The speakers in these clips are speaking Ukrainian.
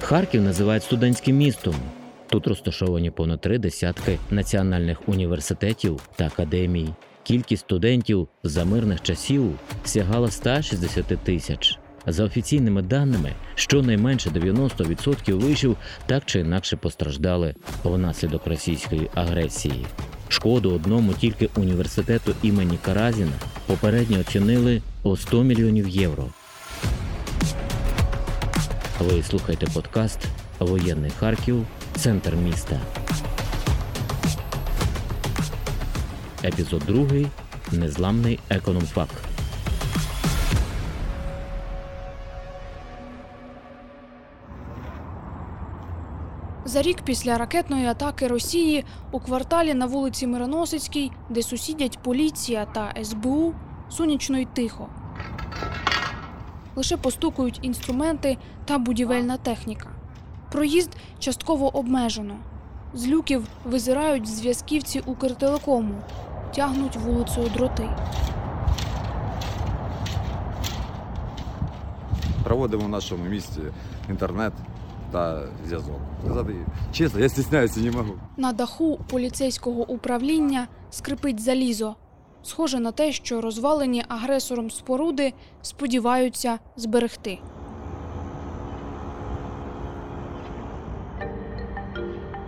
Харків називають студентським містом. Тут розташовані понад три десятки національних університетів та академій. Кількість студентів за мирних часів сягала 160 тисяч. За офіційними даними, щонайменше 90% вишів так чи інакше постраждали внаслідок російської агресії. Шкоду одному тільки університету імені Каразіна попередньо оцінили у 100 мільйонів євро. Ви слухаєте подкаст Воєнний Харків, центр міста. Епізод 2. Незламний економфак. За рік після ракетної атаки Росії у кварталі на вулиці Мироносицькій, де сусідять поліція та СБУ, сонячно й тихо. Лише постукують інструменти та будівельна техніка. Проїзд частково обмежено. З люків визирають зв'язківці Укртелекому, тягнуть вулицею дроти. Проводимо в нашому місті інтернет та зв'язок. Сказати чесно, я стісняюся, не можу. На даху поліцейського управління скрипить залізо. Схоже на те, що розвалені агресором споруди сподіваються зберегти.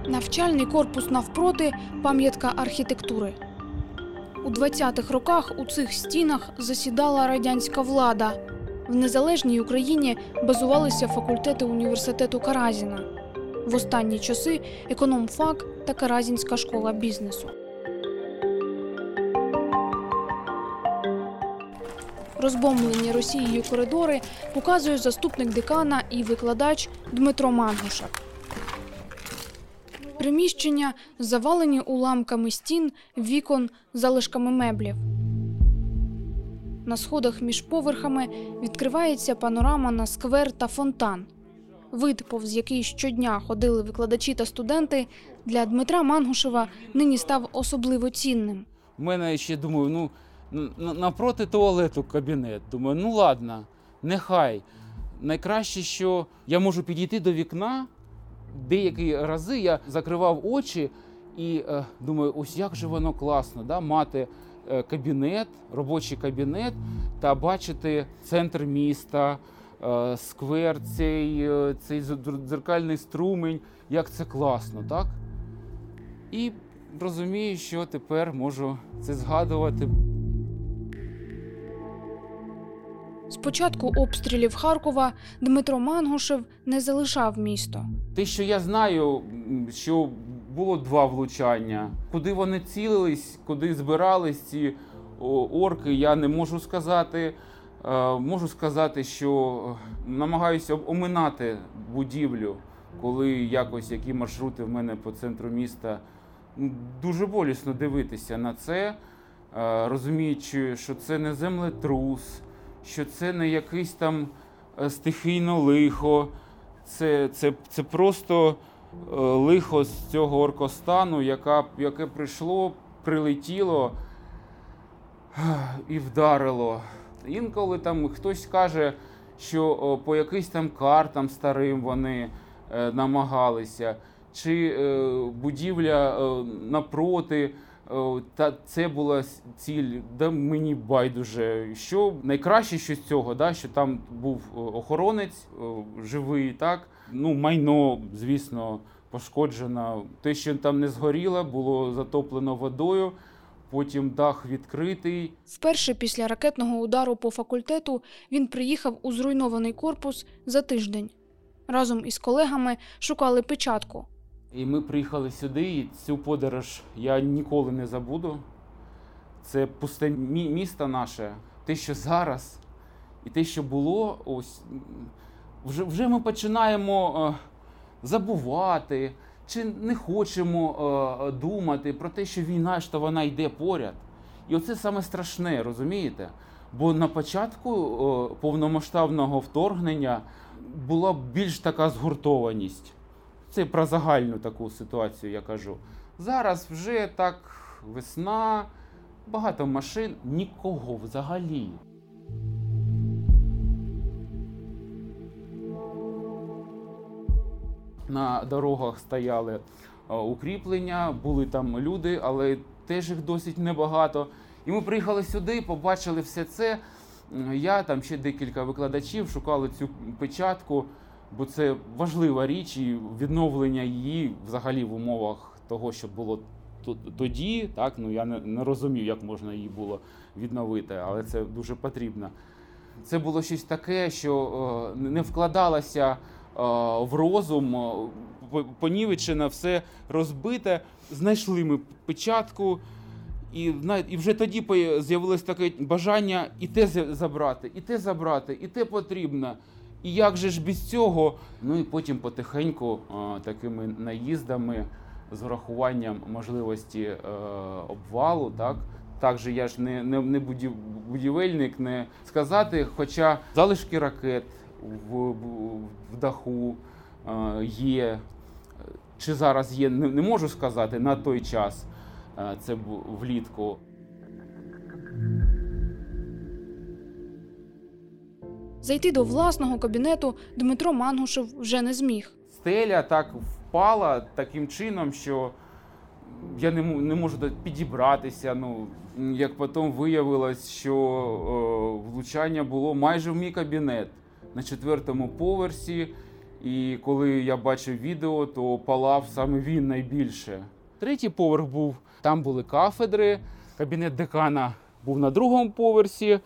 Навчальний корпус навпроти пам'ятка архітектури. У 20-х роках у цих стінах засідала радянська влада. В незалежній Україні базувалися факультети університету Каразіна. В останні часи економфак та Каразінська школа бізнесу. Розбомблені Росією коридори показує заступник декана і викладач Дмитро Мангушак. Приміщення завалені уламками стін, вікон, залишками меблів. На сходах між поверхами відкривається панорама на сквер та фонтан. Вид, повз який щодня ходили викладачі та студенти, для Дмитра Мангушева нині став особливо цінним. У мене ще думаю, ну напроти туалету кабінет. Думаю, ну ладно, нехай. Найкраще, що я можу підійти до вікна. Деякі рази я закривав очі і е, думаю, ось як же воно класно, да? мати е, кабінет, робочий кабінет та бачити центр міста, е, сквер, цей, е, цей дзеркальний струмень, як це класно, так? І розумію, що тепер можу це згадувати. З початку обстрілів Харкова Дмитро Мангушев не залишав місто. Те, що я знаю, що було два влучання. Куди вони цілились, куди збирались ці орки, я не можу сказати. Е, Можу сказати, що намагаюся оминати будівлю, коли якось які маршрути в мене по центру міста. Дуже болісно дивитися на це, е, розуміючи, що це не землетрус, що це не якийсь там е, стихійно лихо. Це, це, це просто е, лихо з цього оркостану, яка, яке прийшло, прилетіло і вдарило. Інколи там хтось каже, що по якимсь там картам старим вони е, намагалися, чи будівля напроти. Та це була ціль, да мені байдуже. Що найкраще, що з цього, да, що там був е, охоронець е, живий, так ну майно, звісно, пошкоджено. Те, що там не згоріло, було затоплено водою. Потім дах відкритий. Вперше після ракетного удару по факультету він приїхав у зруйнований корпус за тиждень. Разом із колегами шукали печатку. І ми приїхали сюди, і цю подорож я ніколи не забуду. Це пусте мі- місто наше, те, що зараз, і те, що було, ось вже, вже ми починаємо е, забувати, чи не хочемо е, думати про те, що війна що вона йде поряд. І оце саме страшне, розумієте? Бо на початку е, повномасштабного вторгнення була більш така згуртованість. Це про загальну таку ситуацію я кажу. Зараз вже так весна, багато машин, нікого взагалі. На дорогах стояли е, укріплення, були там люди, але теж їх досить небагато. І ми приїхали сюди, побачили все це. Я там ще декілька викладачів шукали цю печатку, бо це важлива річ, і відновлення її взагалі в умовах того, що було тоді. Так ну я не, не розумів, як можна її було відновити, але це дуже потрібно. Це було щось таке, що е, не вкладалося е, в розум, е, понівечене, все розбите. Знайшли ми печатку, і, і вже тоді з'явилось таке бажання і те за- забрати, і те забрати, і те потрібно. І як же ж без цього? Ну і потім потихеньку е, такими наїздами з врахуванням можливості е, обвалу, так. Так же я ж не, не, не будівельник, не сказати, хоча залишки ракет в, в, в даху е, є, чи зараз є, не, не можу сказати на той час. Е, Це влітку. Зайти до власного кабінету Дмитро Мангушев вже не зміг. Стеля так впала таким чином, що я не, не можу підібратися. Ну, як потім виявилось, що е, влучання було майже в мій кабінет на четвертому поверсі. І коли я бачив відео, то палав саме він найбільше. Третій поверх був, там були кафедри, кабінет декана був на другому поверсі,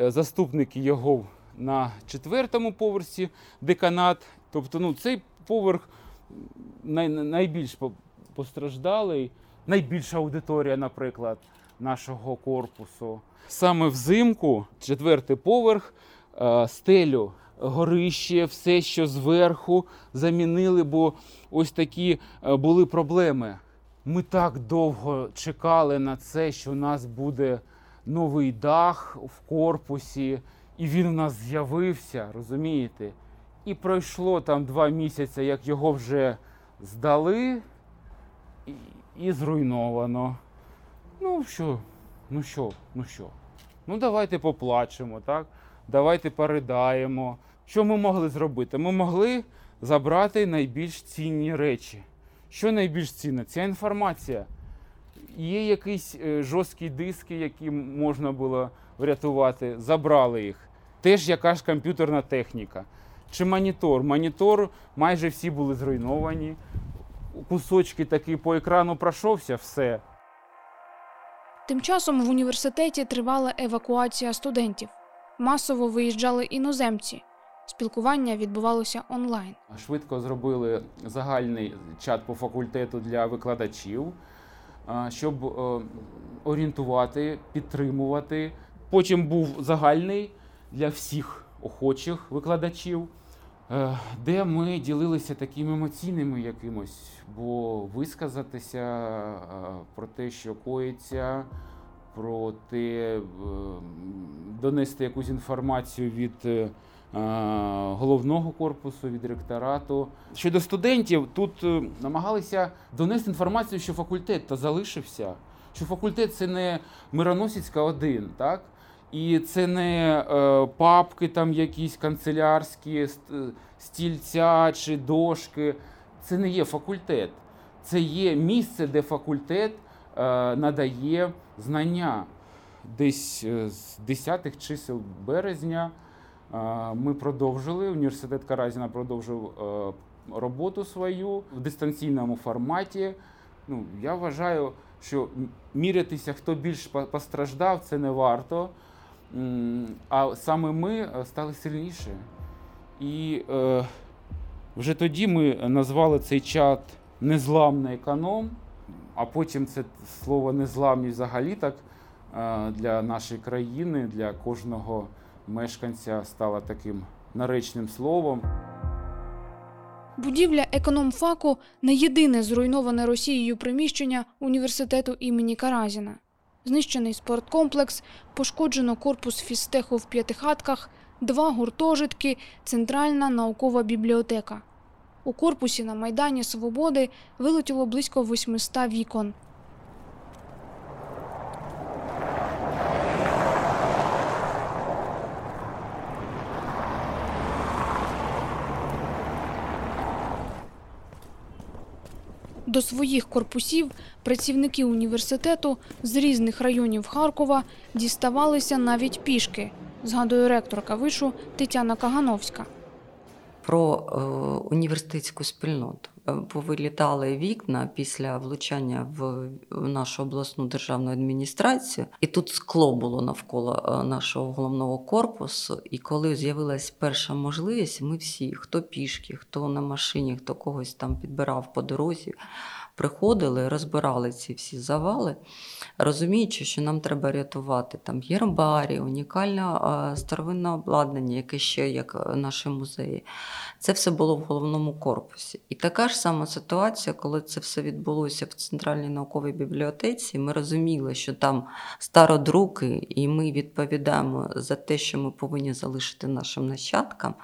е, заступники його на четвертому поверсі, деканат. Тобто, ну, цей поверх най, найбільш постраждалий, найбільша аудиторія, наприклад, нашого корпусу. Саме взимку, четвертий поверх, е, стелю, горище, все, що зверху замінили, бо ось такі е, були проблеми. Ми так довго чекали на це, що у нас буде новий дах в корпусі, і він у нас з'явився, розумієте? І пройшло там два місяці, як його вже здали і, і зруйновано. Ну що, ну що, ну що? Ну давайте поплачемо, так? Давайте поридаємо. Що ми могли зробити? Ми могли забрати найбільш цінні речі. Що найбільш цінне? Ця інформація. Є якісь е, жорсткі диски, які можна було врятувати, забрали їх. Теж яка ж комп'ютерна техніка. Чи монітор? Монітор майже всі були зруйновані. Кусочки такі по екрану пройшовся, все. Тим часом в університеті тривала евакуація студентів. Масово виїжджали іноземці. Спілкування відбувалося онлайн. Швидко зробили загальний чат по факультету для викладачів, щоб е, орієнтувати, підтримувати. Потім був загальний для всіх охочих викладачів, е, де ми ділилися такими емоційними якимось, бо висказатися е, про те, що коїться, про те, е, донести якусь інформацію від. головного корпусу, від ректорату. Щодо студентів, тут намагалися донести інформацію, що факультет та залишився, що факультет це не Мироносицька один, так? І це не е, папки там якісь канцелярські, стільця чи дошки. Це не є факультет. Це є місце, де факультет е, надає знання. Десь е, з 10-х чисел березня е, ми продовжили, університет Каразіна продовжив е, роботу свою в дистанційному форматі. Ну, я вважаю, що мірятися, хто більш по- постраждав, це не варто. А саме ми е, стали сильніше. І е, вже тоді ми назвали цей чат незламний економ, а потім це слово незламність взагалі так е, для нашої країни, для кожного мешканця стало таким наречним словом. Будівля економфаку не єдине зруйноване Росією приміщення університету імені Каразіна. Знищений спорткомплекс, пошкоджено корпус фізтеху в п'ятихатках, два гуртожитки, центральна наукова бібліотека. У корпусі на Майдані Свободи вилетіло близько 800 вікон. До своїх корпусів працівники університету з різних районів Харкова діставалися навіть пішки, згадує ректорка вишу Тетяна Кагановська. Про е, університетську спільноту. Е, Повилітали вікна після влучання в, в нашу обласну державну адміністрацію, і тут скло було навколо е, нашого головного корпусу. І коли з'явилась перша можливість, ми всі, хто пішки, хто на машині, хто когось там підбирав по дорозі, приходили, розбирали ці всі завали, розуміючи, що нам треба рятувати там гербарі, унікальне старовинне обладнання, яке ще як е, наші музеї. Це все було в головному корпусі. І така ж сама ситуація, коли це все відбулося в Центральній науковій бібліотеці. Ми розуміли, що там стародруки, і ми відповідаємо за те, що ми повинні залишити нашим нащадкам.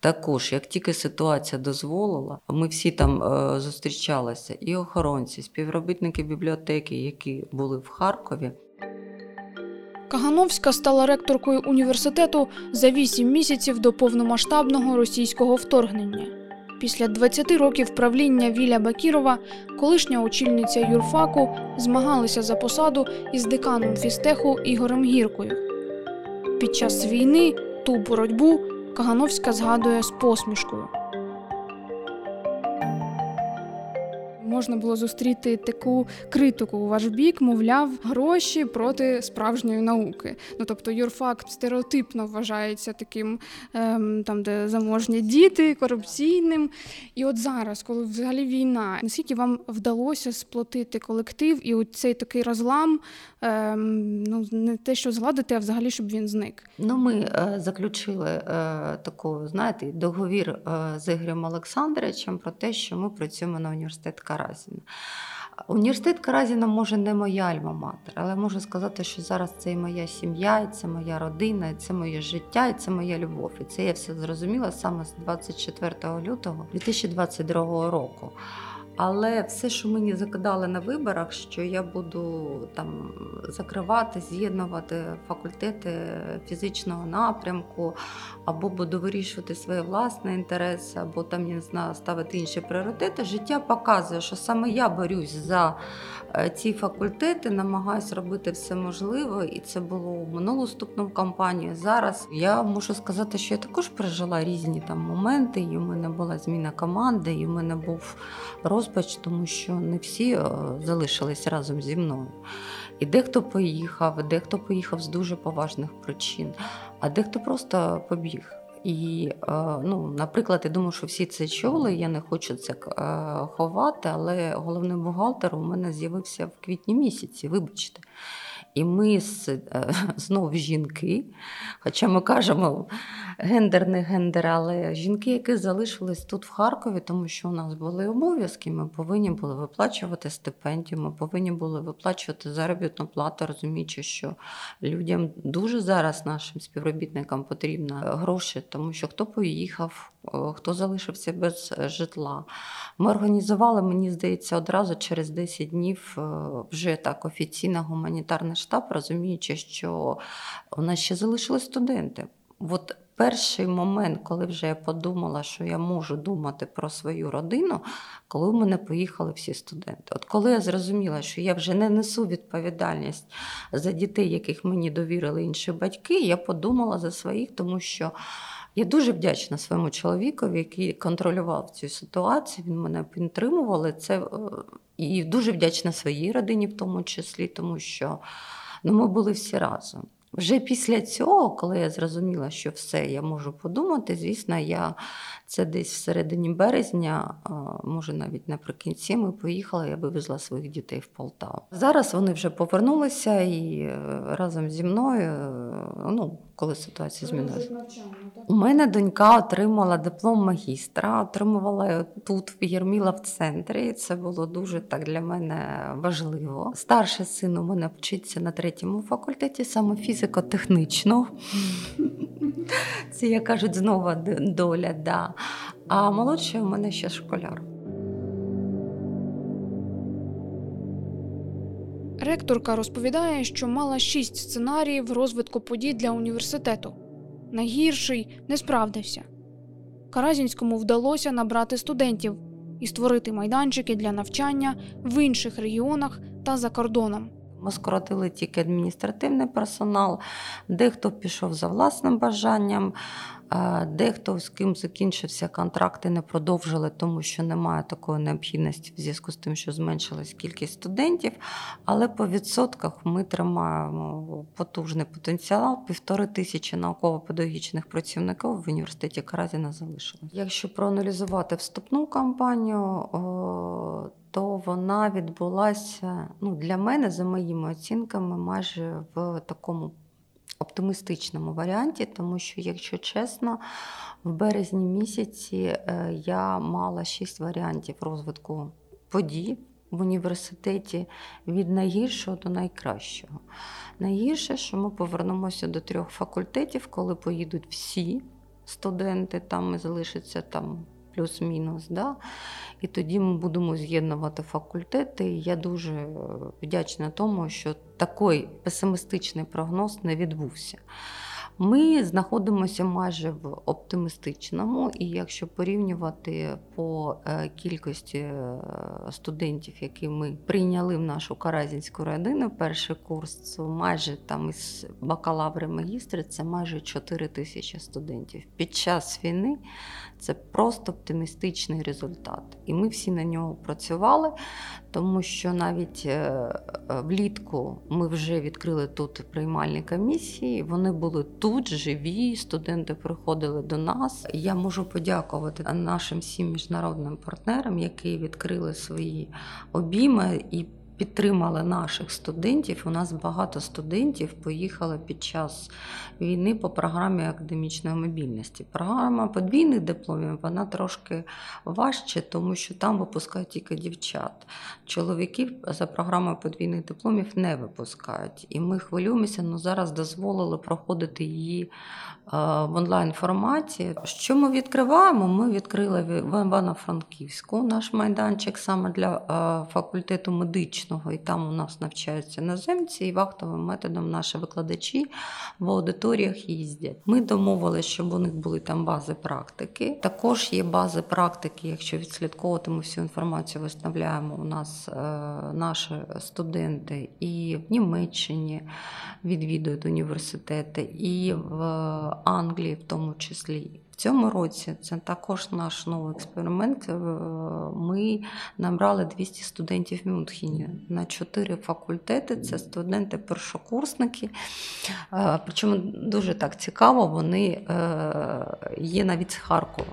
Також, як тільки ситуація дозволила, ми всі там е, зустрічалися, і охоронці, співробітники бібліотеки, які були в Харкові. Кагановська стала ректоркою університету за 8 місяців до повномасштабного російського вторгнення. Після 20 років правління Віля Бакірова, колишня очільниця юрфаку, змагалися за посаду із деканом фістеху Ігорем Гіркою. Під час війни ту боротьбу Кагановська згадує з посмішкою. Можна було зустріти таку критику у ваш бік, мовляв, гроші проти справжньої науки. Ну тобто, юрфак стереотипно вважається таким, ем, там, де заможні діти, корупційним. І от зараз, коли взагалі війна, наскільки вам вдалося сплотити колектив і цей такий розлам, ем, ну не те, що згладити, а взагалі, щоб він зник. Ну, ми е, заключили е, таку, знаєте, договір е, з Ігорем Олександровичем про те, що ми працюємо на університет Каразіна. Університет Каразіна може не моя альма-матер, але можу сказати, що зараз це і моя сім'я, і це моя родина, і це моє життя, і це моя любов. І це я все зрозуміла саме з 24 лютого 2022 року. Але все, що мені закидали на виборах, що я буду там закривати, з'єднувати факультети фізичного напрямку, або буду вирішувати свої власні інтереси, або там я не знаю, ставити інші пріоритети. Життя показує, що саме я борюсь за е, ці факультети, намагаюся робити все можливе, і це було в минулу вступну кампанію. Зараз я можу сказати, що я також пережила різні там моменти. І у мене була зміна команди, і у мене був розпач, тому що не всі е, залишились разом зі мною. І дехто поїхав, дехто поїхав з дуже поважних причин, а дехто просто побіг. І, е, ну, наприклад, я думаю, що всі це чули, я не хочу це е, ховати, але головний бухгалтер у мене з'явився в квітні місяці, вибачте. І ми е, знов жінки, хоча ми кажемо гендер, не гендер, але жінки, які залишились тут в Харкові, тому що у нас були обов'язки, ми повинні були виплачувати стипендію, ми повинні були виплачувати заробітну плату, розуміючи, що людям дуже зараз нашим співробітникам потрібно гроші, тому що хто поїхав, е, хто залишився без житла. Ми організували, мені здається, одразу через 10 днів е, вже так офіційно гуманітарний штаб, розуміючи, що у нас ще залишились студенти. От перший момент, коли вже я подумала, що я можу думати про свою родину, коли в мене поїхали всі студенти. От коли я зрозуміла, що я вже не несу відповідальність за дітей, яких мені довірили інші батьки, я подумала за своїх, тому що. Я дуже вдячна своєму чоловікові, який контролював цю ситуацію. Він мене підтримував. Це е, і дуже вдячна своїй родині, в тому числі, тому що ну, ми були всі разом. Вже після цього, коли я зрозуміла, що все, я можу подумати, звісно, я це десь всередині березня, може навіть наприкінці, ми поїхали, я вивезла своїх дітей в Полтаву. Зараз вони вже повернулися і е, разом зі мною, е, ну, коли ситуація змінилася. У мене донька отримала диплом магістра, отримувала тут в Єрміла в центрі. Це було дуже так для мене важливо. Старший син у мене вчиться на третьому факультеті, саме фізико-технічно. Це, як кажуть, знову доля. Да. А молодший у мене ще школяр. Ректорка розповідає, що мала шість сценаріїв розвитку подій для університету. Найгірший не справдився. Каразінському вдалося набрати студентів, і створити майданчики для навчання в інших регіонах та за кордоном. Ми скоротили тільки адміністративний персонал, дехто пішов за власним бажанням, дехто з ким закінчився контракти, не продовжили, тому що немає такої необхідності в зв'язку з тим, що зменшилась кількість студентів. Але по відсотках ми тримаємо потужний потенціал. Півтори тисячі науково-педагогічних працівників в університеті Каразіна залишилось. Якщо проаналізувати вступну кампанію, то вона відбулася ну, для мене, за моїми оцінками, майже в такому оптимістичному варіанті, тому що, якщо чесно, в березні місяці е, я мала шість варіантів розвитку подій в університеті від найгіршого до найкращого. Найгірше, що ми повернемося до трьох факультетів, коли поїдуть всі студенти, там і залишиться там плюс-мінус. Да? І тоді ми будемо з'єднувати факультети. І я дуже е, вдячна тому, що такий песимістичний прогноз не відбувся. Ми знаходимося майже в оптимістичному, і якщо порівнювати по е, кількості е, студентів, які ми прийняли в нашу каразінську родину, перший курс, це майже там із бакалаври магістри, це майже 4 тисячі студентів. Під час війни це просто оптимістичний результат. І ми всі на нього працювали, тому що навіть е, влітку ми вже відкрили тут приймальні комісії. Вони були тут живі, студенти приходили до нас. Я можу подякувати нашим всім міжнародним партнерам, які відкрили свої обійми і. Підтримали наших студентів. У нас багато студентів поїхали під час війни по програмі академічної мобільності. Програма подвійних дипломів вона трошки важче, тому що там випускають тільки дівчат. Чоловіків за програмою подвійних дипломів не випускають. І ми хвилюємося, але зараз дозволили проходити її е, в онлайн форматі. Що ми відкриваємо? Ми відкрили в Івано-Франківську наш майданчик саме для е, факультету медичного, і там у нас навчаються іноземці, і вахтовим методом наші викладачі в аудиторіях їздять. Ми домовилися, щоб у них були там бази практики. Також є бази практики, якщо відслідковувати, ми всю інформацію виставляємо. У нас е, наші студенти і в Німеччині відвідують університети, і в Англії, в тому числі. Цьому році це також наш новий експеримент. Е, Ми набрали 200 студентів в Мюнхені на 4 факультети. Це студенти-першокурсники. Е, Причому дуже так цікаво, вони е, є навіть з Харкова.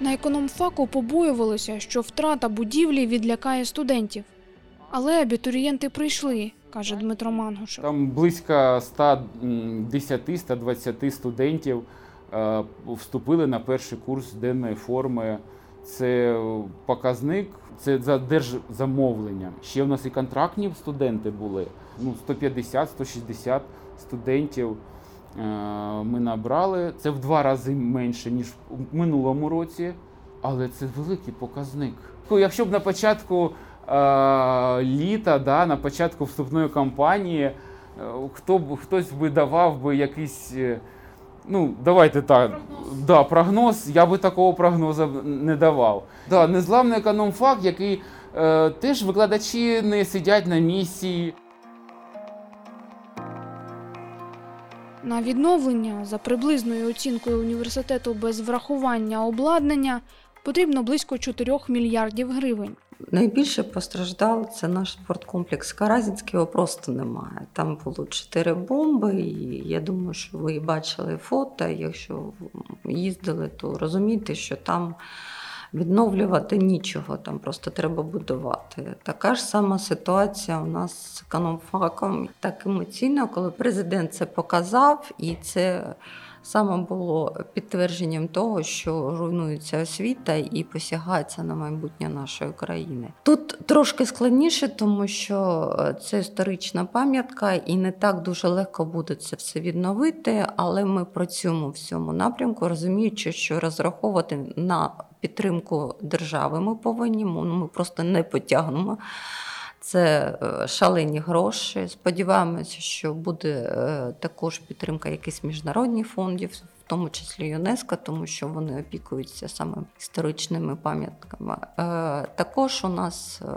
На економфаку побоювалося, що втрата будівлі відлякає студентів. Але абітурієнти прийшли, каже Дмитро Мангушев. Там близько 110-120 студентів е, вступили на перший курс денної форми. Це показник, це за держзамовленням. Ще в нас і контрактні студенти були. Ну, 150-160 студентів е, ми набрали. Це в два рази менше, ніж у минулому році, але це великий показник. Ну, Якщо б на початку літа, да, на початку вступної кампанії, е, хто б хтось би давав би якийсь. е, Ну, давайте так. Прогноз. Да, прогноз. Я би такого прогнозу не давав. Да, незламний економфак, який е, теж викладачі не сидять на місці. На відновлення за приблизною оцінкою університету без врахування обладнання потрібно близько 4 мільярдів гривень. Найбільше постраждав це наш спорткомплекс Каразінський, його просто немає. Там було чотири бомби, і я думаю, що ви бачили фото. Якщо їздили, то розумієте, що там відновлювати нічого, там просто треба будувати. Така ж сама ситуація у нас з економфаком. Так емоційно, коли президент це показав, і це. Саме було підтвердженням того, що руйнується освіта і посягається на майбутнє нашої країни. Тут трошки складніше, тому що це історична пам'ятка, і не так дуже легко буде це все відновити. Але ми працюємо в цьому напрямку, розуміючи, що розраховувати на підтримку держави ми повинні. Ми просто не потягнемо. Це шалені гроші. Сподіваємося, що буде також підтримка якихось міжнародних фондів, в тому числі ЮНЕСКО, тому що вони опікуються саме історичними пам'ятками. Е, Також у нас е,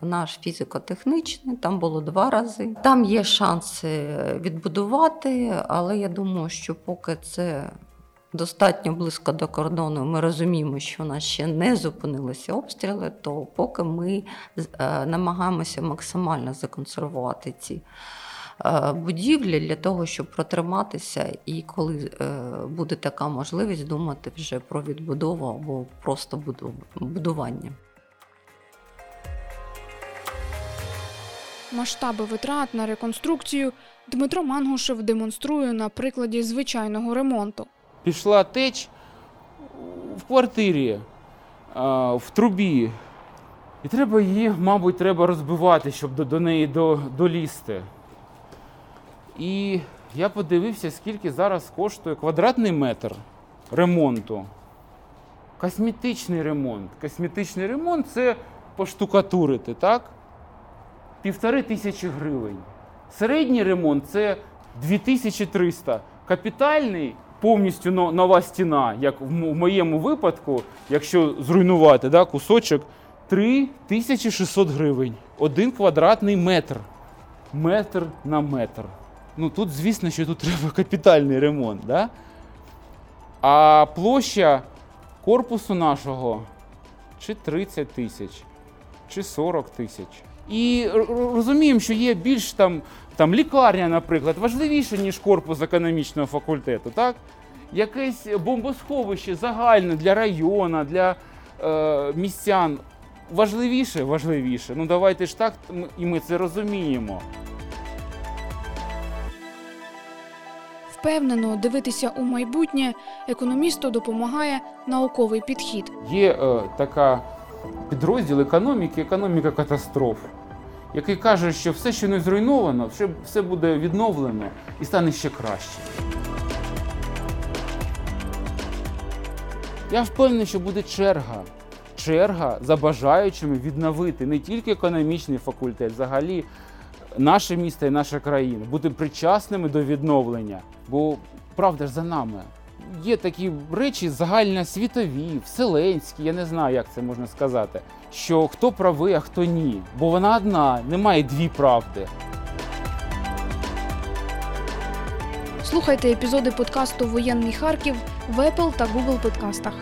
наш фізико-технічний, там було два рази. Там є шанси відбудувати, але я думаю, що поки це достатньо близько до кордону, ми розуміємо, що у нас ще не зупинилися обстріли, то поки ми е, намагаємося максимально законсервувати ці е, будівлі для того, щоб протриматися, і коли е, буде така можливість думати вже про відбудову або просто будування. Масштаби витрат на реконструкцію Дмитро Мангушев демонструє на прикладі звичайного ремонту. Пішла теч в квартирі, в трубі. І треба її, мабуть, треба розбивати, щоб до, до неї до, долізти. І я подивився, скільки зараз коштує квадратний метр ремонту. Косметичний ремонт. Косметичний ремонт це поштукатурити, так? Півтори тисячі гривень. Середній ремонт це 2300. Капітальний повністю нова стіна, як в моєму випадку, якщо зруйнувати да, кусочок, 3600 гривень. Один квадратний метр. Метр на метр. Ну тут, звісно, що тут треба капітальний ремонт. Да? А площа корпусу нашого чи 30 тисяч, чи 40 тисяч. І розуміємо, що є більш там, там лікарня, наприклад, важливіше, ніж корпус економічного факультету, так? Якесь бомбосховище загальне для району, для е, містян. Важливіше, важливіше. Ну давайте ж так, і ми це розуміємо. Впевнено, дивитися у майбутнє економісту допомагає науковий підхід. Є е, така підрозділ економіки, економіка катастроф, який каже, що все, що не зруйновано, все, буде відновлено і стане ще краще. Я впевнений, що буде черга. Черга за бажаючими відновити не тільки економічний факультет, взагалі наше місто і наша країна, бути причасними до відновлення. Бо правда ж за нами. Є такі речі загальносвітові, вселенські, я не знаю, як це можна сказати. Що хто правий, а хто ні. Бо вона одна, немає дві правди. Слухайте епізоди подкасту Воєнний Харків в Apple та Google подкастах.